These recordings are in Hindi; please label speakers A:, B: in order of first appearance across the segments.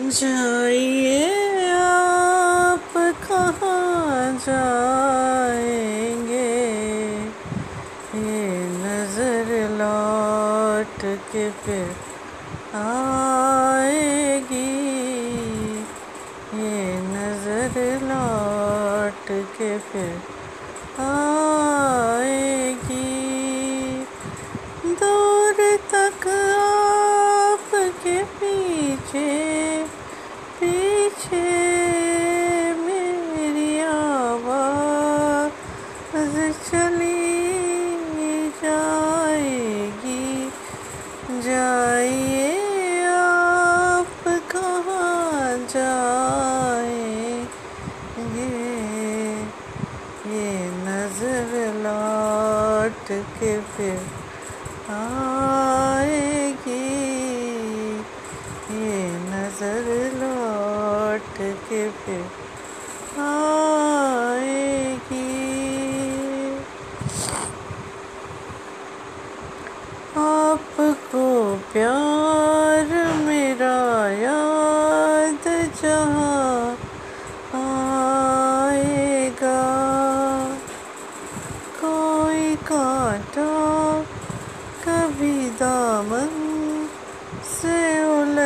A: जाइए आप कहाँ जाएँगे? ये नज़र लौट के फिर लौट के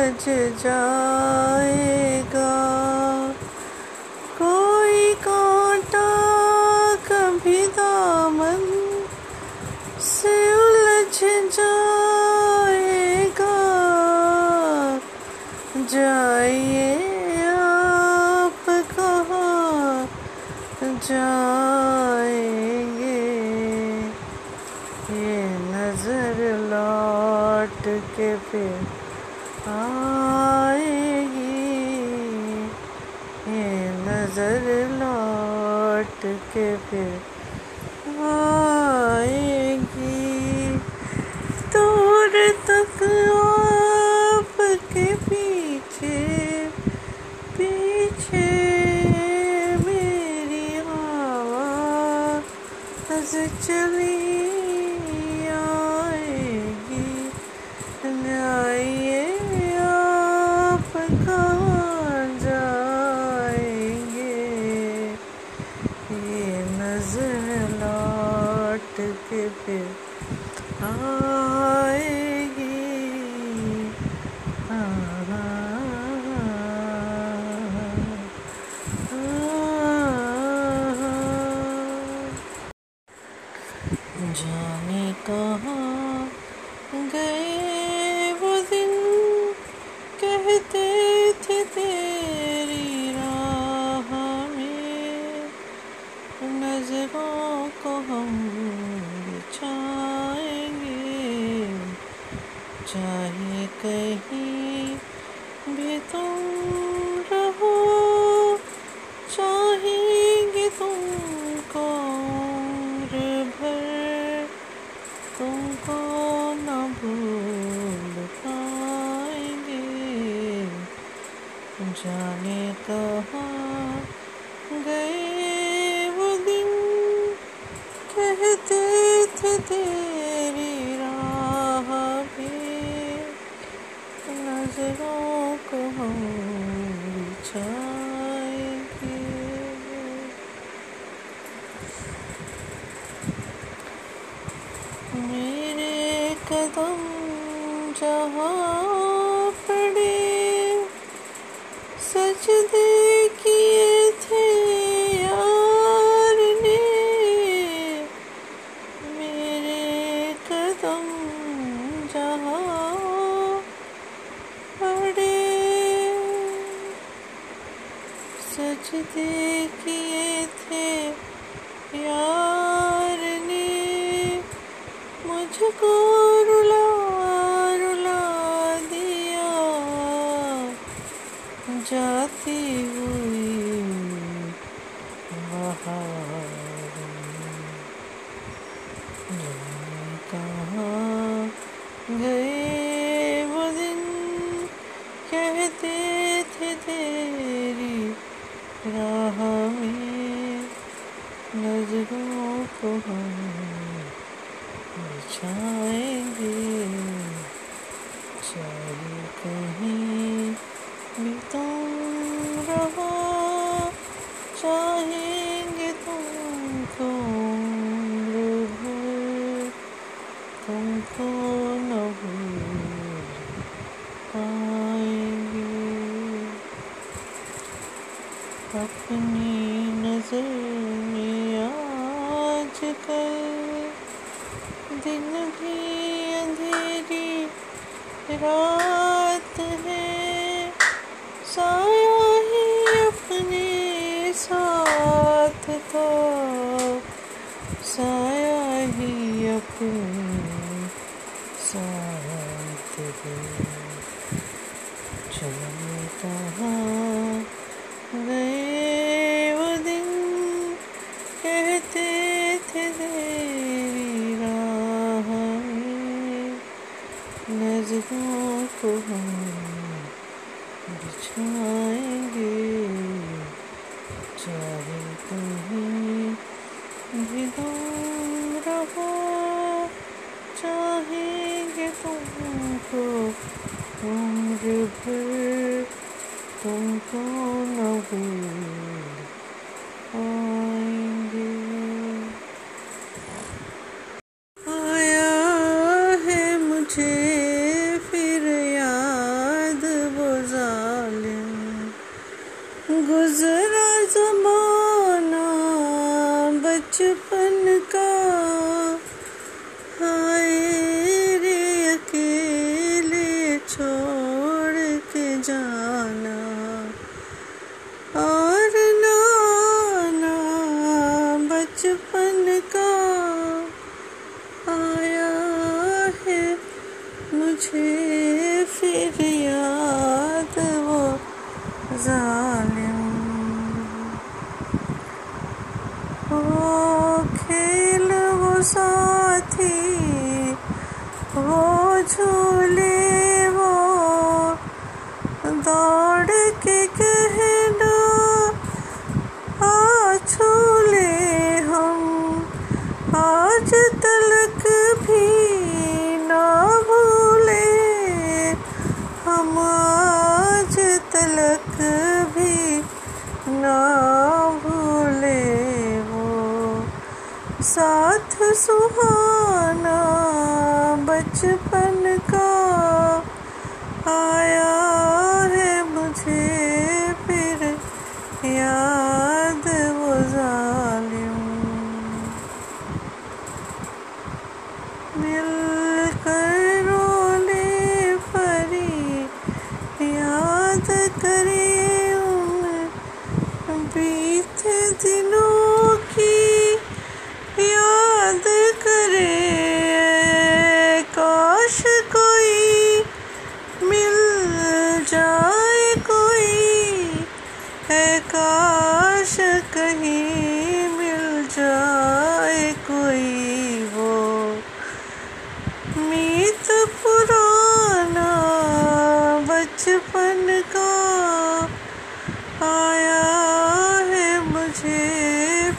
A: उलझ जाएगा। कोई कांटा कभी दामन से उलझ जाएगा। जाइए आप कहाँ जाएँगे? ये नज़र लौट के फिर आएगी ये नज़र लौट के फिर। आएगी लौट के फिर आएगी नज़रों को बिछाएँगे मेरे कदम सजदे किए थे यार ने। मुझको रुला रुला दिया। जाती हुई नज़रों को हम बिछाएँगे चाहे कहीं बिता रहा। अपनी नज़र में आज कल दिन भी अंधेरी रात है। साया ही अपने साथ था। साया ही अपने साथ है। चले कहाँ गए नज़रों को हम बिछाएँगे चाहे कहीं भी दूर रहो चाहेंगे तुमको उम्र भर तुमको न भूल पाएँगे खेल वो साथी, वो झूले वो दौड़ के कहना छूले हम, आज तलक भी ना भूले, हम आज तलक भी ना साथ सुहाना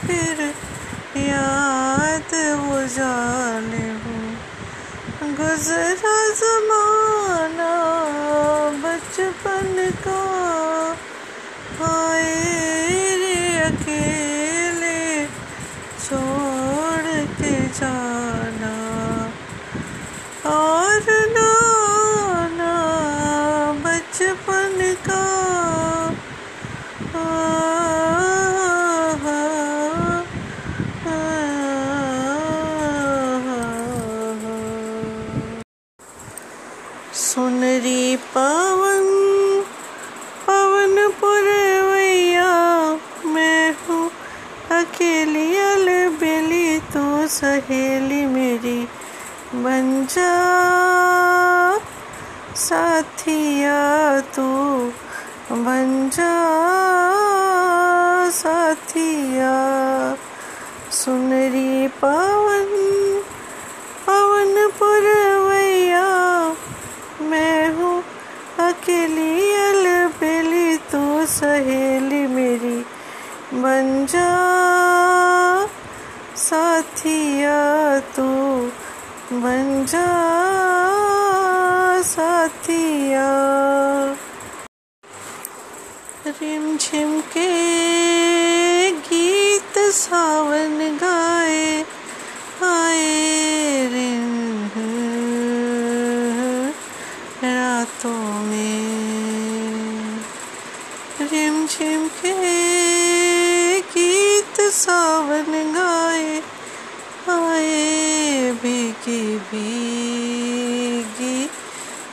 A: फिर याद वो जालिम गुजरा जमाना बचपन का अकेली अलबेली तो सहेली मेरी बन जा। साथिया तू बन जा। साथिया सुनरी पवन पवन पुरवैया मैं हूँ अकेली अलबेली तू सहेली मेरी बन जा साथिया तू बन जा साथिया। रिम झिम के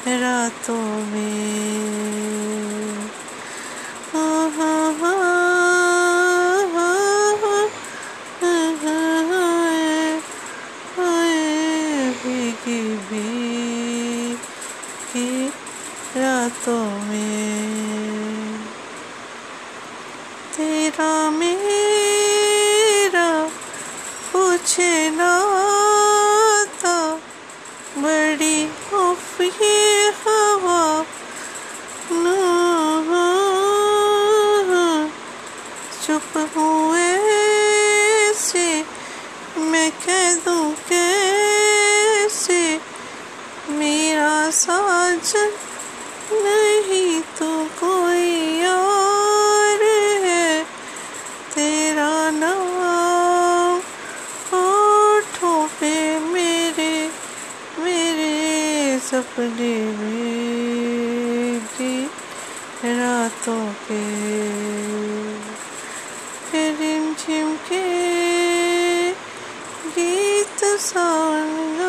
A: रातों में हाँ हाँ भीगी भीगी रातों में तेरा मेरा कुछ नाता साजन नहीं तो कोई और है। तेरा नाम होठों पे मेरे मेरे सपने में रातों के रिम झिम के गीत सावन